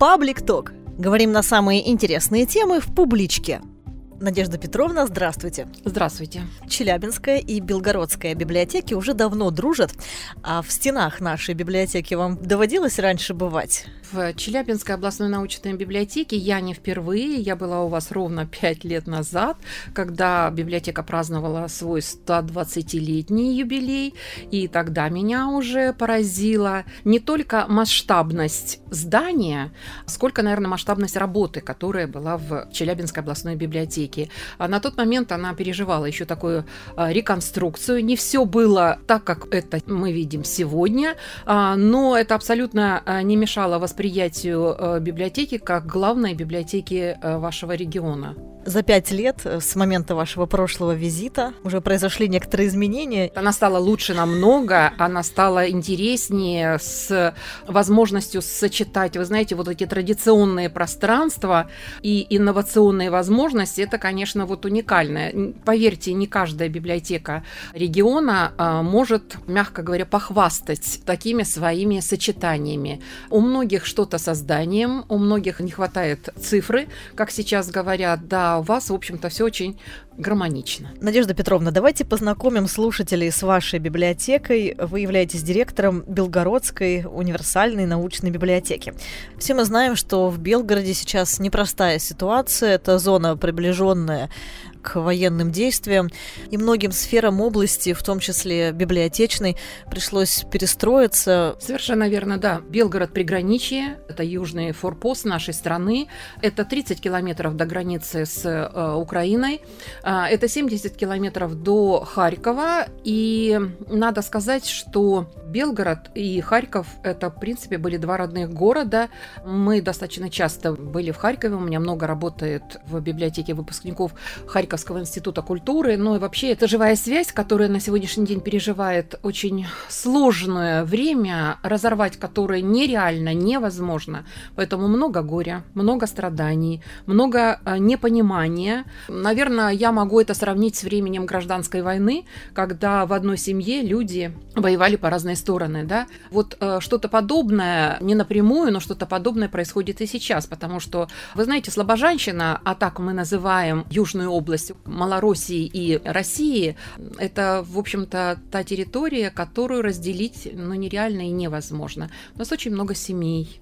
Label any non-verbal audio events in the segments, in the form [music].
Паблик Ток. Говорим на самые интересные темы в публичке. Надежда Петровна, здравствуйте. Здравствуйте. Челябинская и Белгородская библиотеки уже давно дружат. А в стенах нашей библиотеки вам доводилось раньше бывать? В Челябинской областной научной библиотеке я не впервые. Я была у вас ровно пять лет назад, когда библиотека праздновала свой 120-летний юбилей. И тогда меня уже поразила не только масштабность здания, сколько, наверное, масштабность работы, которая была в Челябинской областной библиотеке Америки. А на тот момент она переживала еще такую а, реконструкцию. Не все было так, как это мы видим сегодня, а, но это абсолютно а, не мешало восприятию библиотеки как главной библиотеки вашего региона. За пять лет э, с момента вашего прошлого визита уже произошли некоторые изменения. Она стала лучше намного, она стала интереснее, с возможностью сочетать, вы знаете, вот эти традиционные пространства и инновационные возможности. Это, конечно, вот уникальное. Поверьте, не каждая библиотека региона а, может, мягко говоря, похвастать такими своими сочетаниями. У многих что-то со зданием, у многих не хватает цифры, как сейчас говорят, да, а у вас, в общем-то, все очень гармонично. Надежда Петровна, давайте познакомим слушателей с вашей библиотекой. Вы являетесь директором Белгородской универсальной научной библиотеки. Все мы знаем, что в Белгороде сейчас непростая ситуация. Это зона приближенная к военным действиям, и многим сферам области, в том числе библиотечной, пришлось перестроиться. Совершенно верно, да. Белгород приграничье, это южный форпост нашей страны, это 30 километров до границы с э, Украиной, э, это 70 километров до Харькова, и надо сказать, что Белгород и Харьков – это, в принципе, были два родных города. Мы достаточно часто были в Харькове, у меня много работает в библиотеке выпускников Харькова Харьковского института культуры. Ну и вообще это живая связь, которая на сегодняшний день переживает очень сложное время, разорвать которое нереально, невозможно. Поэтому много горя, много страданий, много э, непонимания. Наверное, я могу это сравнить с временем гражданской войны, когда в одной семье люди воевали по разные стороны. Да? Вот э, что-то подобное, не напрямую, но что-то подобное происходит и сейчас, потому что, вы знаете, слабожанщина, а так мы называем Южную область, область Малороссии и России, это, в общем-то, та территория, которую разделить ну, нереально и невозможно. У нас очень много семей,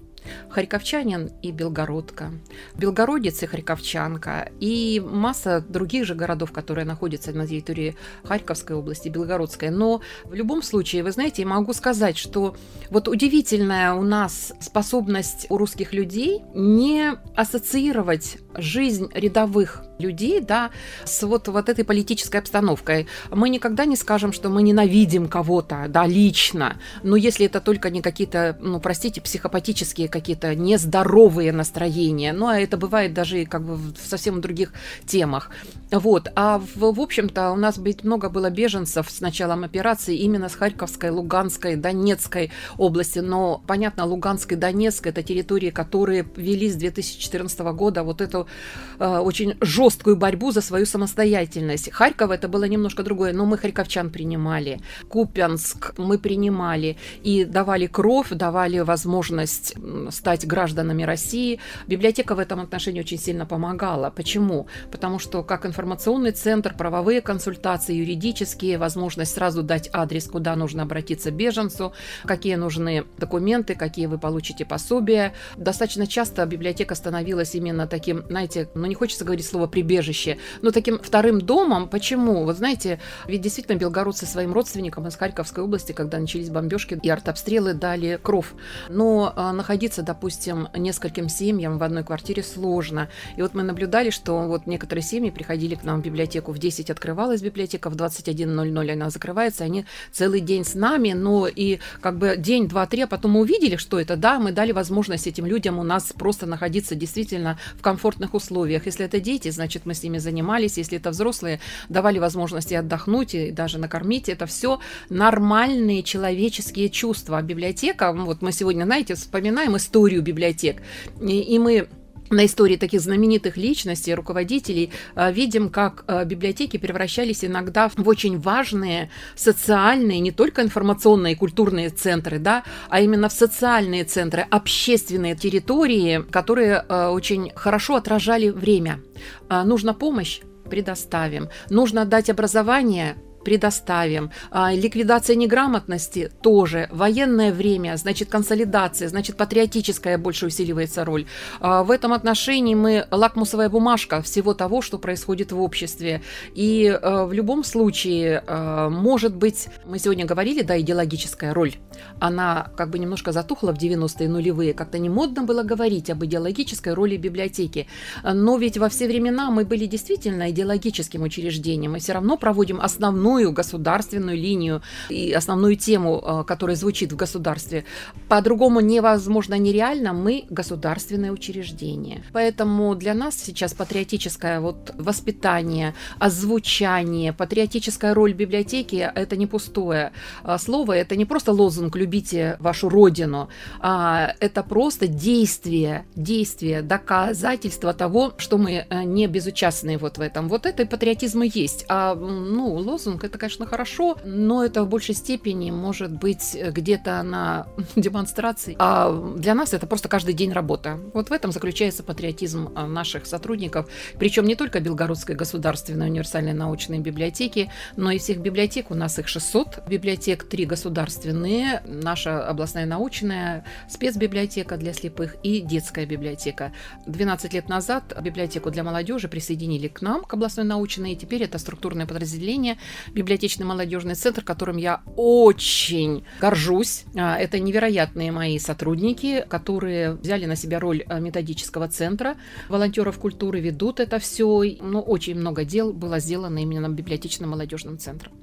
Харьковчанин и Белгородка, Белгородец и Харьковчанка, и масса других же городов, которые находятся на территории Харьковской области, Белгородской. Но в любом случае, вы знаете, я могу сказать, что вот удивительная у нас способность у русских людей не ассоциировать жизнь рядовых людей, да, с вот, вот этой политической обстановкой. Мы никогда не скажем, что мы ненавидим кого-то, да, лично, но если это только не какие-то, ну, простите, психопатические какие-то нездоровые настроения, ну, а это бывает даже и как бы в совсем других темах. Вот, а в, в общем-то у нас ведь много было беженцев с началом операции именно с Харьковской, Луганской, Донецкой области, но, понятно, Луганской, Донецкой – это территории, которые вели с 2014 года вот эту э, очень жесткую борьбу за свою самостоятельность. Харьков это было немножко другое, но мы харьковчан принимали. Купянск мы принимали и давали кровь, давали возможность стать гражданами России. Библиотека в этом отношении очень сильно помогала. Почему? Потому что как информационный центр, правовые консультации, юридические, возможность сразу дать адрес, куда нужно обратиться беженцу, какие нужны документы, какие вы получите пособия. Достаточно часто библиотека становилась именно таким, знаете, ну не хочется говорить слово прибежище, но таким вторым домом. Почему? Вот знаете, ведь действительно белгородцы своим родственникам из Харьковской области, когда начались бомбежки и артобстрелы, дали кров. Но а, находиться, допустим, нескольким семьям в одной квартире сложно. И вот мы наблюдали, что вот некоторые семьи приходили к нам в библиотеку, в 10 открывалась библиотека, в 21.00 она закрывается, они целый день с нами, но и как бы день, два, три, а потом мы увидели, что это, да, мы дали возможность этим людям у нас просто находиться действительно в комфортных условиях. Если это дети, значит, мы с ними занимались. Если это взрослые, давали возможности отдохнуть и даже накормить. Это все нормальные человеческие чувства. А библиотека, вот мы сегодня, знаете, вспоминаем историю библиотек, и, и мы на истории таких знаменитых личностей, руководителей, э, видим, как э, библиотеки превращались иногда в очень важные социальные, не только информационные и культурные центры, да, а именно в социальные центры, общественные территории, которые э, очень хорошо отражали время. Нужна помощь? предоставим. Нужно дать образование, предоставим. А, ликвидация неграмотности тоже. Военное время, значит, консолидация, значит, патриотическая больше усиливается роль. А, в этом отношении мы лакмусовая бумажка всего того, что происходит в обществе. И а, в любом случае, может быть, мы сегодня говорили, да, идеологическая роль, она как бы немножко затухла в 90-е нулевые, как-то не модно было говорить об идеологической роли библиотеки. Но ведь во все времена мы были действительно идеологическим учреждением, мы все равно проводим основную основную государственную линию и основную тему, э, которая звучит в государстве. По-другому невозможно, нереально. Мы государственное учреждение. Поэтому для нас сейчас патриотическое вот воспитание, озвучание, патриотическая роль библиотеки – это не пустое э, слово, это не просто лозунг «любите вашу родину», а это просто действие, действие, доказательство того, что мы э, не безучастны вот в этом. Вот это и патриотизм и есть. А ну, лозунг ребенка, это, конечно, хорошо, но это в большей степени может быть где-то на [laughs] демонстрации. А для нас это просто каждый день работа. Вот в этом заключается патриотизм а, наших сотрудников. Причем не только Белгородской государственной универсальной научной библиотеки, но и всех библиотек. У нас их 600 библиотек, три государственные, наша областная научная, спецбиблиотека для слепых и детская библиотека. 12 лет назад библиотеку для молодежи присоединили к нам, к областной научной, и теперь это структурное подразделение библиотечный молодежный центр, которым я очень горжусь. А, это невероятные мои сотрудники, которые взяли на себя роль а, методического центра. Волонтеров культуры ведут это все. Ну, очень много дел было сделано именно библиотечным молодежным центром.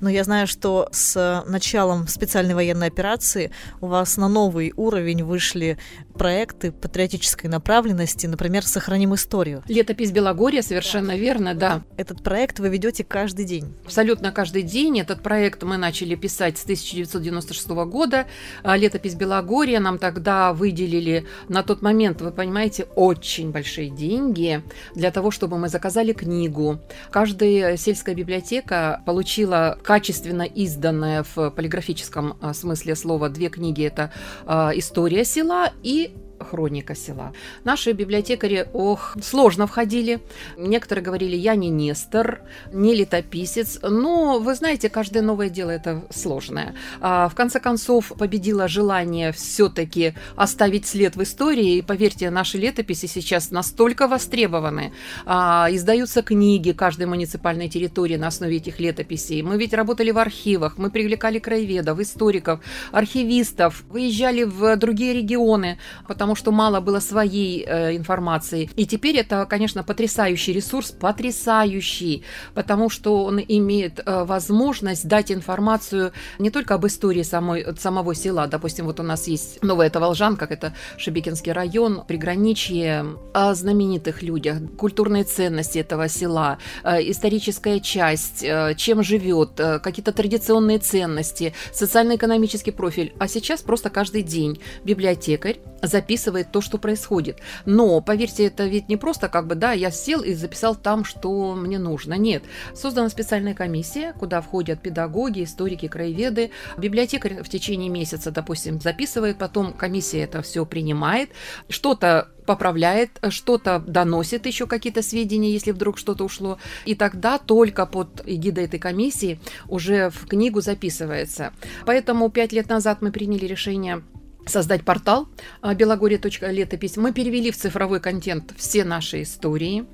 Но я знаю, что с началом специальной военной операции у вас на новый уровень вышли проекты патриотической направленности, например, «Сохраним историю». Летопись Белогорья, совершенно да. верно, да. Этот проект вы ведете каждый день. Абсолютно каждый день. Этот проект мы начали писать с 1996 года. А, Летопись Белогорья нам тогда выделили на тот момент, вы понимаете, очень большие деньги для того, чтобы мы заказали книгу. Каждая сельская библиотека получила качественно изданное в полиграфическом а, смысле слова две книги. Это а, «История села» и хроника села. Наши библиотекари, ох, сложно входили. Некоторые говорили, я не Нестор, не летописец. Но, вы знаете, каждое новое дело это сложное. А, в конце концов, победило желание все-таки оставить след в истории. И поверьте, наши летописи сейчас настолько востребованы. А, издаются книги каждой муниципальной территории на основе этих летописей. Мы ведь работали в архивах, мы привлекали краеведов, историков, архивистов, выезжали в другие регионы, потому потому что мало было своей э, информации. И теперь это, конечно, потрясающий ресурс, потрясающий, потому что он имеет э, возможность дать информацию не только об истории самой, самого села. Допустим, вот у нас есть Новая Таволжан, как это Шебекинский район, приграничье, о знаменитых людях, культурные ценности этого села, э, историческая часть, э, чем живет, э, какие-то традиционные ценности, социально-экономический профиль. А сейчас просто каждый день библиотекарь записывает то, что происходит. Но, поверьте, это ведь не просто как бы, да, я сел и записал там, что мне нужно. Нет. Создана специальная комиссия, куда входят педагоги, историки, краеведы. Библиотекарь в течение месяца, допустим, записывает, потом комиссия это все принимает, что-то поправляет, что-то доносит еще какие-то сведения, если вдруг что-то ушло. И тогда только под эгидой этой комиссии уже в книгу записывается. Поэтому пять лет назад мы приняли решение создать портал а, белогорье.летопись. Мы перевели в цифровой контент все наши истории.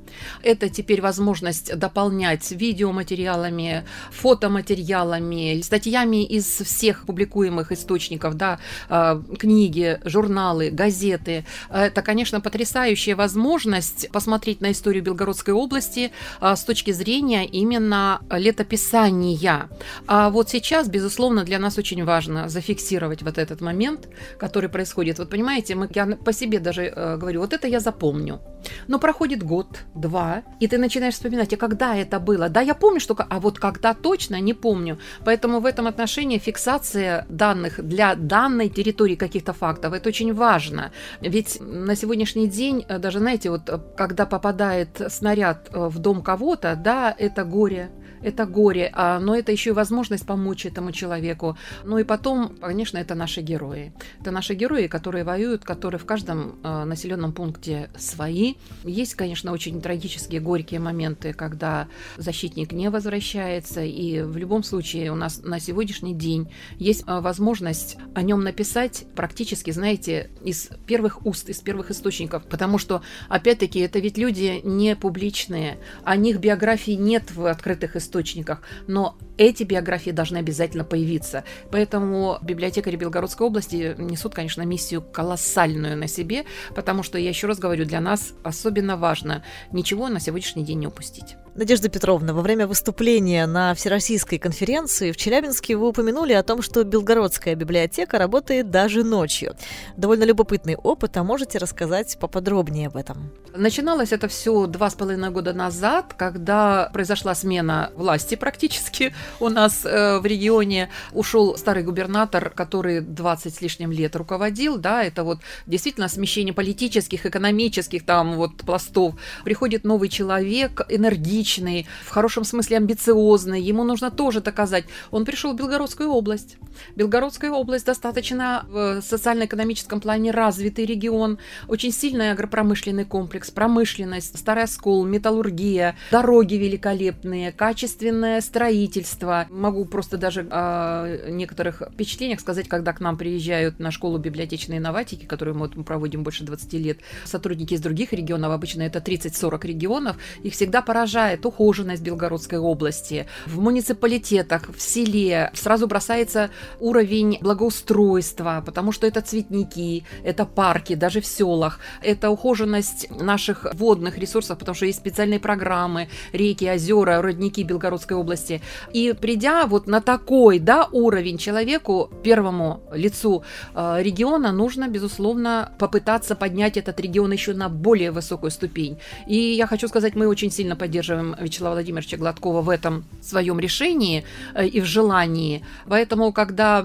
Это теперь возможность дополнять видеоматериалами, фотоматериалами, статьями из всех публикуемых источников, да, а, книги, журналы, газеты. Это, конечно, потрясающая возможность посмотреть на историю Белгородской области а, с точки зрения именно летописания. А вот сейчас, безусловно, для нас очень важно зафиксировать вот этот момент, который происходит. Вот понимаете, мы, я по себе даже э, говорю, вот это я запомню. Но проходит год, два, и ты начинаешь вспоминать, а когда это было? Да, я помню, что... А вот когда точно, не помню. Поэтому в этом отношении фиксация данных для данной территории каких-то фактов, это очень важно. Ведь на сегодняшний день, э, даже, знаете, вот э, когда попадает снаряд э, в дом кого-то, да, это горе, это горе, а, но это еще и возможность помочь этому человеку. Ну и потом, конечно, это наши герои. Это наши герои, которые воюют, которые в каждом э, населенном пункте свои. Есть, конечно, очень трагические, горькие моменты, когда защитник не возвращается, и в любом случае у нас на сегодняшний день есть э, возможность о нем написать практически, знаете, из первых уст, из первых источников, потому что, опять-таки, это ведь люди не публичные, о них биографии нет в открытых источниках, источниках, но эти биографии должны обязательно появиться. Поэтому библиотекари Белгородской области несут, конечно, миссию колоссальную на себе, потому что, я еще раз говорю, для нас особенно важно ничего на сегодняшний день не упустить. Надежда Петровна, во время выступления на Всероссийской конференции в Челябинске вы упомянули о том, что Белгородская библиотека работает даже ночью. Довольно любопытный опыт, а можете рассказать поподробнее об этом? Начиналось это все два с половиной года назад, когда произошла смена власти практически у нас э, в регионе. Ушел старый губернатор, который 20 с лишним лет руководил, да, это вот действительно смещение политических, экономических там вот пластов. Приходит новый человек, энергичный, в хорошем смысле амбициозный, ему нужно тоже доказать. Он пришел в Белгородскую область. Белгородская область достаточно в социально-экономическом плане развитый регион, очень сильный агропромышленный комплекс, промышленность, старый оскол, металлургия, дороги великолепные, качественное строительство. Могу просто даже о некоторых впечатлениях сказать, когда к нам приезжают на школу библиотечной инноватики, которую мы проводим больше 20 лет, сотрудники из других регионов, обычно это 30-40 регионов, их всегда поражает ухоженность Белгородской области. В муниципалитетах, в селе сразу бросается уровень благоустройства, потому что это цветники, это парки, даже в селах, это ухоженность наших водных ресурсов, потому что есть специальные программы, реки, озера, родники Белгородской области. И придя вот на такой да, уровень человеку, первому лицу э, региона, нужно, безусловно, попытаться поднять этот регион еще на более высокую ступень. И я хочу сказать, мы очень сильно поддерживаем Вячеслава Владимировича Гладкова в этом своем решении э, и в желании. Поэтому, когда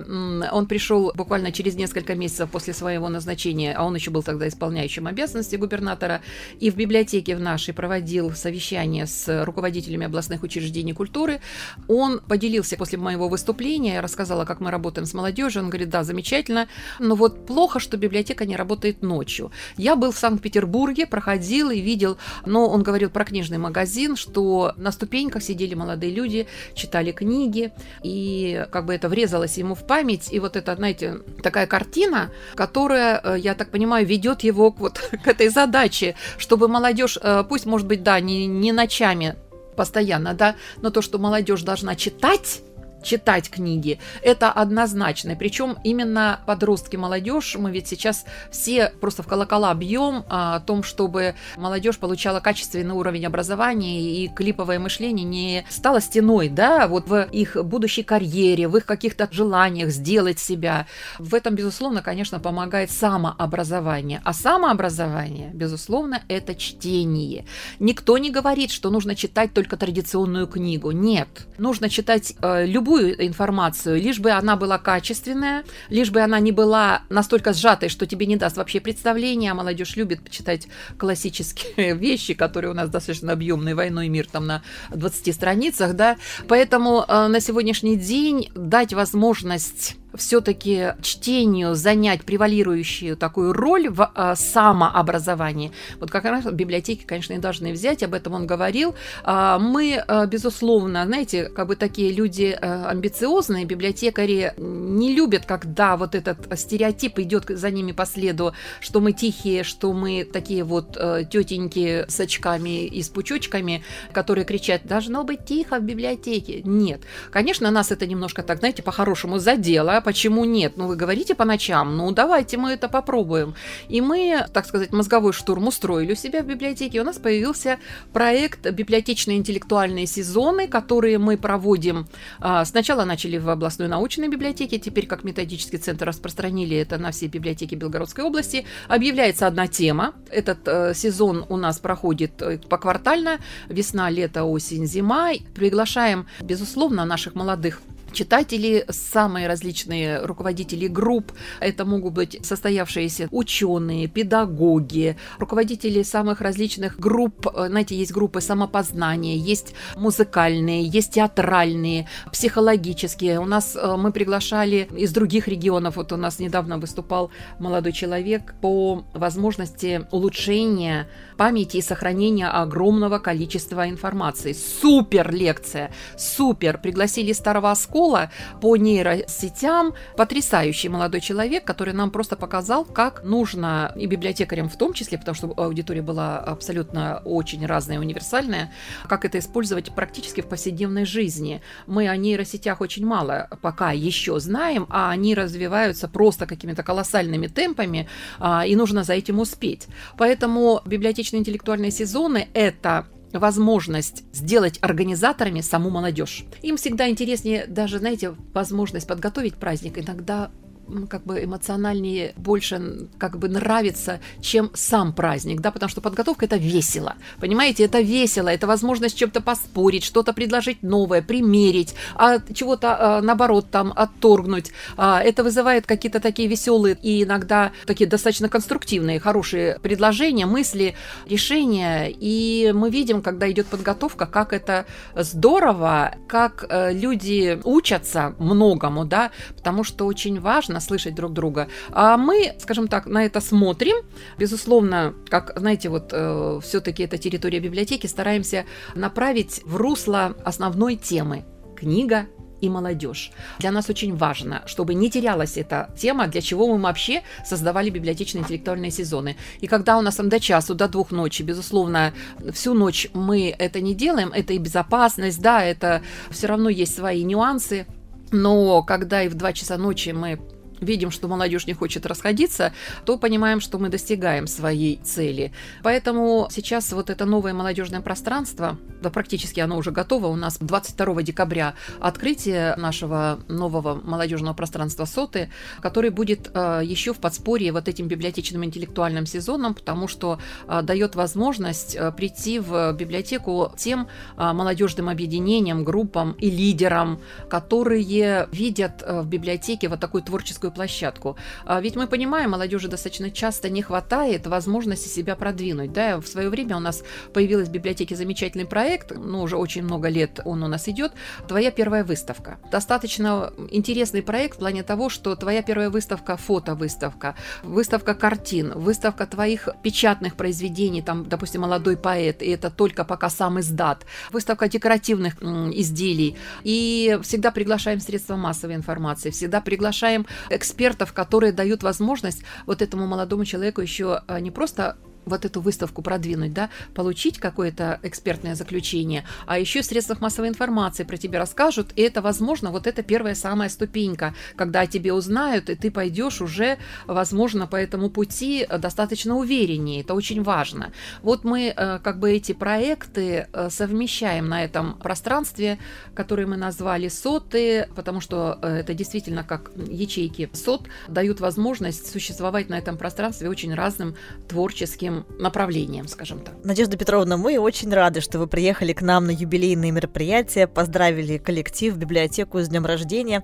он пришел буквально через несколько месяцев после своего назначения, а он еще был тогда исполняющим обязанности губернатора, и в библиотеке в нашей проводил совещание с руководителями областных учреждений культуры, он поделился после моего выступления, я рассказала, как мы работаем с молодежью, он говорит, да, замечательно, но вот плохо, что библиотека не работает ночью. Я был в Санкт-Петербурге, проходил и видел, но он говорил про книжный магазин, что на ступеньках сидели молодые люди, читали книги, и как бы это врезалось ему в память. И вот это, знаете, такая картина, которая, э, я так понимаю, ведет его к, вот, [laughs] к этой задаче, чтобы молодежь, э, пусть, может быть, да, не, не ночами постоянно, да, но то, что молодежь должна читать, читать книги. Это однозначно. Причем именно подростки, молодежь, мы ведь сейчас все просто в колокола бьем а, о том, чтобы молодежь получала качественный уровень образования и клиповое мышление не стало стеной, да, вот в их будущей карьере, в их каких-то желаниях сделать себя. В этом, безусловно, конечно, помогает самообразование. А самообразование, безусловно, это чтение. Никто не говорит, что нужно читать только традиционную книгу. Нет. Нужно читать э, любую любую информацию, лишь бы она была качественная, лишь бы она не была настолько сжатой, что тебе не даст вообще представления, а молодежь любит почитать классические [laughs] вещи, которые у нас достаточно объемные, «Войной и мир» там на 20 страницах, да, поэтому э, на сегодняшний день дать возможность все-таки чтению занять превалирующую такую роль в э, самообразовании. Вот как раз библиотеки, конечно, и должны взять, об этом он говорил. Э, мы, э, безусловно, знаете, как бы такие люди э, амбициозные, библиотекари не любят, когда вот этот стереотип идет за ними по следу, что мы тихие, что мы такие вот э, тетеньки с очками и с пучочками, которые кричат, должно быть тихо в библиотеке. Нет. Конечно, нас это немножко так, знаете, по-хорошему задело, почему нет? Ну, вы говорите по ночам, ну, давайте мы это попробуем. И мы, так сказать, мозговой штурм устроили у себя в библиотеке. У нас появился проект «Библиотечные интеллектуальные сезоны», которые мы проводим. А, сначала начали в областной научной библиотеке, теперь как методический центр распространили это на все библиотеки Белгородской области. Объявляется одна тема. Этот э, сезон у нас проходит э, поквартально. Весна, лето, осень, зима. Приглашаем, безусловно, наших молодых читатели, самые различные руководители групп. Это могут быть состоявшиеся ученые, педагоги, руководители самых различных групп. Знаете, есть группы самопознания, есть музыкальные, есть театральные, психологические. У нас э, мы приглашали из других регионов. Вот у нас недавно выступал молодой человек по возможности улучшения памяти и сохранения огромного количества информации. Супер лекция, супер. Пригласили старого оскола школа по нейросетям. Потрясающий молодой человек, который нам просто показал, как нужно, и библиотекарям в том числе, потому что аудитория была абсолютно очень разная, универсальная, как это использовать практически в повседневной жизни. Мы о нейросетях очень мало пока еще знаем, а они развиваются просто какими-то колоссальными темпами, а, и нужно за этим успеть. Поэтому библиотечные интеллектуальные сезоны – это возможность сделать организаторами саму молодежь. Им всегда интереснее даже, знаете, возможность подготовить праздник иногда как бы эмоциональнее, больше как бы нравится, чем сам праздник, да, потому что подготовка это весело, понимаете, это весело, это возможность чем-то поспорить, что-то предложить новое, примерить, а чего-то а, наоборот там отторгнуть. А, это вызывает какие-то такие веселые и иногда такие достаточно конструктивные, хорошие предложения, мысли, решения, и мы видим, когда идет подготовка, как это здорово, как э, люди учатся многому, да, потому что очень важно важно слышать друг друга. А мы, скажем так, на это смотрим. Безусловно, как, знаете, вот э, все-таки это территория библиотеки, стараемся направить в русло основной темы. Книга и молодежь. Для нас очень важно, чтобы не терялась эта тема, для чего мы вообще создавали библиотечные интеллектуальные сезоны. И когда у нас там до часу, до двух ночи, безусловно, всю ночь мы это не делаем, это и безопасность, да, это все равно есть свои нюансы, но когда и в 2 часа ночи мы видим, что молодежь не хочет расходиться, то понимаем, что мы достигаем своей цели. Поэтому сейчас вот это новое молодежное пространство, да практически оно уже готово, у нас 22 декабря открытие нашего нового молодежного пространства СОТы, который будет э, еще в подспорье вот этим библиотечным интеллектуальным сезоном, потому что э, дает возможность э, прийти в библиотеку тем э, молодежным объединениям, группам и лидерам, которые видят э, в библиотеке вот такую творческую детскую площадку. А ведь мы понимаем, молодежи достаточно часто не хватает возможности себя продвинуть. Да? В свое время у нас появилась в библиотеке замечательный проект, ну, уже очень много лет он у нас идет, «Твоя первая выставка». Достаточно интересный проект в плане того, что твоя первая выставка – фотовыставка, выставка картин, выставка твоих печатных произведений, там, допустим, молодой поэт, и это только пока сам издат, выставка декоративных изделий. И всегда приглашаем средства массовой информации, всегда приглашаем экспертов, которые дают возможность вот этому молодому человеку еще а, не просто вот эту выставку продвинуть, да, получить какое-то экспертное заключение, а еще в средствах массовой информации про тебя расскажут, и это, возможно, вот это первая самая ступенька, когда о тебе узнают, и ты пойдешь уже, возможно, по этому пути достаточно увереннее, это очень важно. Вот мы э, как бы эти проекты э, совмещаем на этом пространстве, которое мы назвали соты, потому что э, это действительно как ячейки сот дают возможность существовать на этом пространстве очень разным творческим направлением, скажем так. Надежда Петровна, мы очень рады, что вы приехали к нам на юбилейные мероприятия, поздравили коллектив, библиотеку с днем рождения.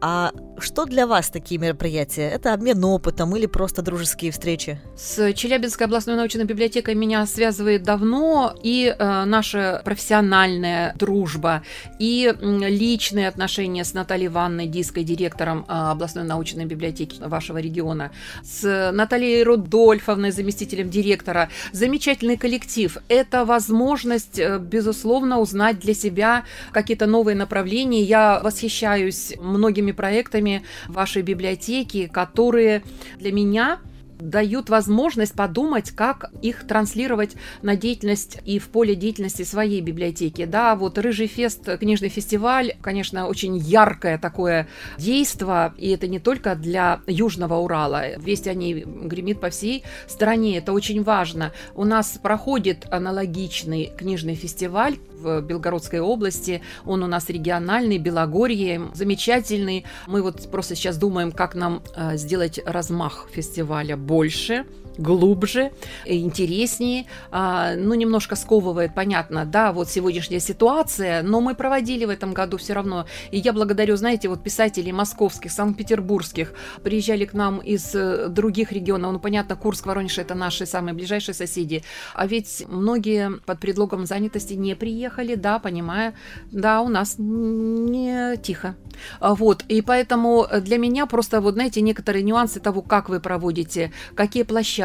А что для вас такие мероприятия? Это обмен опытом или просто дружеские встречи? С Челябинской областной научной библиотекой меня связывает давно и э, наша профессиональная дружба, и личные отношения с Натальей Ивановной Диской, директором э, областной научной библиотеки вашего региона, с Натальей Рудольфовной, заместителем директора директора, замечательный коллектив. Это возможность, э, безусловно, узнать для себя какие-то новые направления. Я восхищаюсь многими проектами вашей библиотеки, которые для меня дают возможность подумать, как их транслировать на деятельность и в поле деятельности своей библиотеки. Да, вот Рыжий фест, книжный фестиваль, конечно, очень яркое такое действо, и это не только для Южного Урала. Весть о ней гремит по всей стране, это очень важно. У нас проходит аналогичный книжный фестиваль в Белгородской области, он у нас региональный, Белогорье, замечательный. Мы вот просто сейчас думаем, как нам э, сделать размах фестиваля больше, глубже, интереснее. А, ну, немножко сковывает, понятно, да, вот сегодняшняя ситуация, но мы проводили в этом году все равно. И я благодарю, знаете, вот писателей московских, санкт-петербургских, приезжали к нам из э, других регионов. Ну, понятно, Курск, Воронеж – это наши самые ближайшие соседи. А ведь многие под предлогом занятости не приехали, да, понимая, да, у нас не тихо. А, вот, и поэтому для меня просто, вот знаете, некоторые нюансы того, как вы проводите, какие площадки,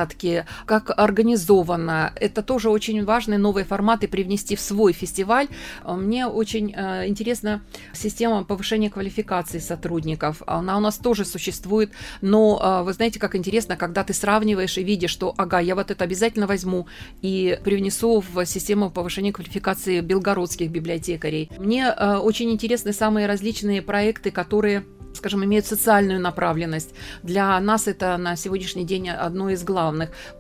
как организовано, это тоже очень важные новые форматы привнести в свой фестиваль. А, мне очень э, интересна система повышения квалификации сотрудников. Она у нас тоже существует, но э, вы знаете, как интересно, когда ты сравниваешь и видишь, что, ага, я вот это обязательно возьму и привнесу в систему повышения квалификации белгородских библиотекарей. Мне э, очень интересны самые различные проекты, которые скажем, имеют социальную направленность. Для нас это на сегодняшний день одно из главных.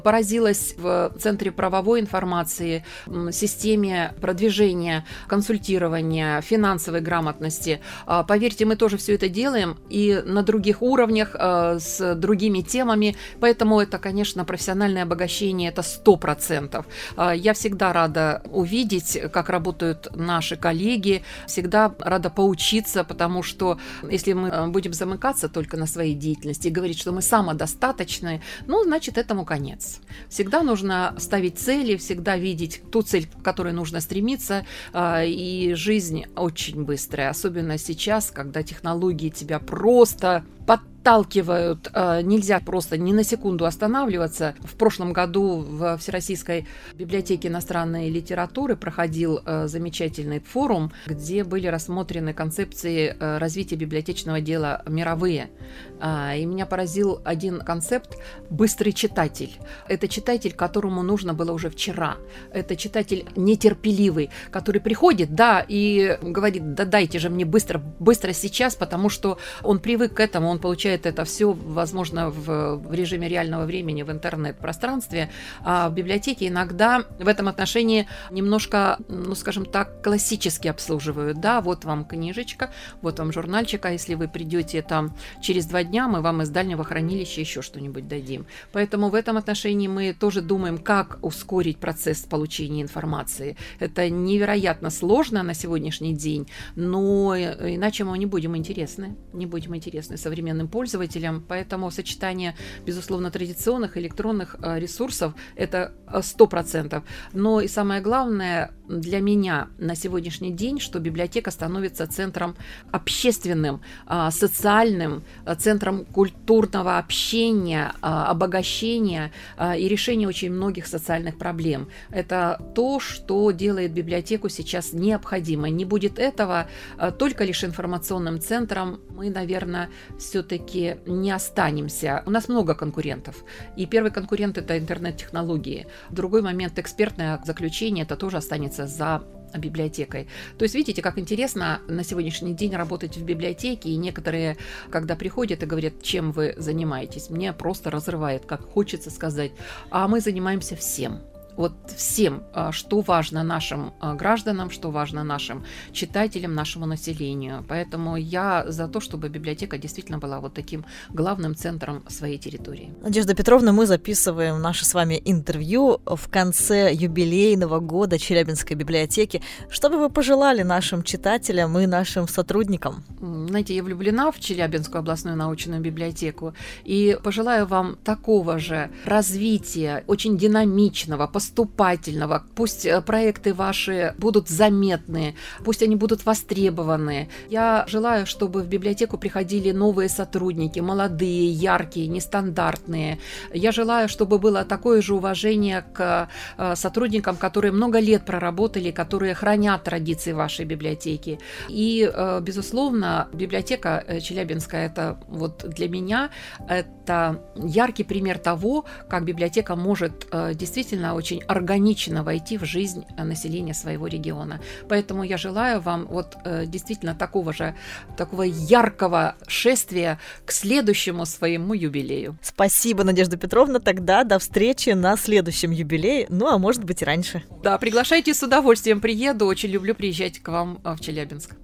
Поразилась в Центре правовой информации, системе продвижения, консультирования, финансовой грамотности. А, поверьте, мы тоже все это делаем и на других уровнях, а, с другими темами, поэтому это, конечно, профессиональное обогащение, это 100%. А, я всегда рада увидеть, как работают наши коллеги, всегда рада поучиться, потому что если мы будем замыкаться только на своей деятельности и говорить, что мы самодостаточны, ну, значит, этому конец. Всегда нужно ставить цели, всегда видеть ту цель, к которой нужно стремиться, а, и жизнь очень быстрая, особенно сейчас, когда технологии тебя просто под подталкивают. Э, нельзя просто ни на секунду останавливаться. В прошлом году в Всероссийской библиотеке иностранной литературы проходил э, замечательный форум, где были рассмотрены концепции э, развития библиотечного дела мировые. И меня поразил один концепт – быстрый читатель. Это читатель, которому нужно было уже вчера. Это читатель нетерпеливый, который приходит, да, и говорит, да дайте же мне быстро, быстро сейчас, потому что он привык к этому, он получает получает это все, возможно, в, в режиме реального времени в интернет-пространстве. А в библиотеке иногда в этом отношении немножко, ну, скажем так, классически обслуживают. Да, вот вам книжечка, вот вам журнальчик, а если вы придете там через два дня, мы вам из дальнего хранилища еще что-нибудь дадим. Поэтому в этом отношении мы тоже думаем, как ускорить процесс получения информации. Это невероятно сложно на сегодняшний день, но иначе мы не будем интересны, не будем интересны современным пользователям пользователям, поэтому сочетание, безусловно, традиционных электронных э, ресурсов – это 100%. Э, Но и самое главное для меня на сегодняшний день, что библиотека становится центром общественным, э, социальным, центром культурного общения, обогащения и решения очень многих социальных проблем. Это то, что делает библиотеку сейчас необходимой. Не будет этого только лишь информационным центром, мы, наверное, все-таки не останемся. У нас много конкурентов. И первый конкурент – это интернет-технологии. Другой момент – экспертное заключение, это тоже останется за библиотекой. То есть видите, как интересно на сегодняшний день работать в библиотеке, и некоторые, когда приходят и говорят, чем вы занимаетесь, мне просто разрывает, как хочется сказать, а мы занимаемся всем вот всем, а, что важно нашим а, гражданам, что важно нашим читателям, нашему населению. Поэтому я за то, чтобы библиотека действительно была вот таким главным центром своей территории. Надежда Петровна, мы записываем наше с вами интервью в конце юбилейного года Челябинской библиотеки. Что бы вы пожелали нашим читателям и нашим сотрудникам? Знаете, я влюблена в Челябинскую областную научную библиотеку и пожелаю вам такого же развития, очень динамичного, постоянного поступательного. Пусть э, проекты ваши будут заметны, пусть они будут востребованы. Я желаю, чтобы в библиотеку приходили новые сотрудники, молодые, яркие, нестандартные. Я желаю, чтобы было такое же уважение к э, сотрудникам, которые много лет проработали, которые хранят традиции вашей библиотеки. И, э, безусловно, библиотека Челябинская это вот для меня это яркий пример того, как библиотека может действительно очень органично войти в жизнь населения своего региона. Поэтому я желаю вам вот э, действительно такого же, такого яркого шествия к следующему своему юбилею. Спасибо, Надежда Петровна. Тогда до встречи на следующем юбилее, ну а может быть и раньше. Да, приглашайте с удовольствием, приеду. Очень люблю приезжать к вам э, в Челябинск.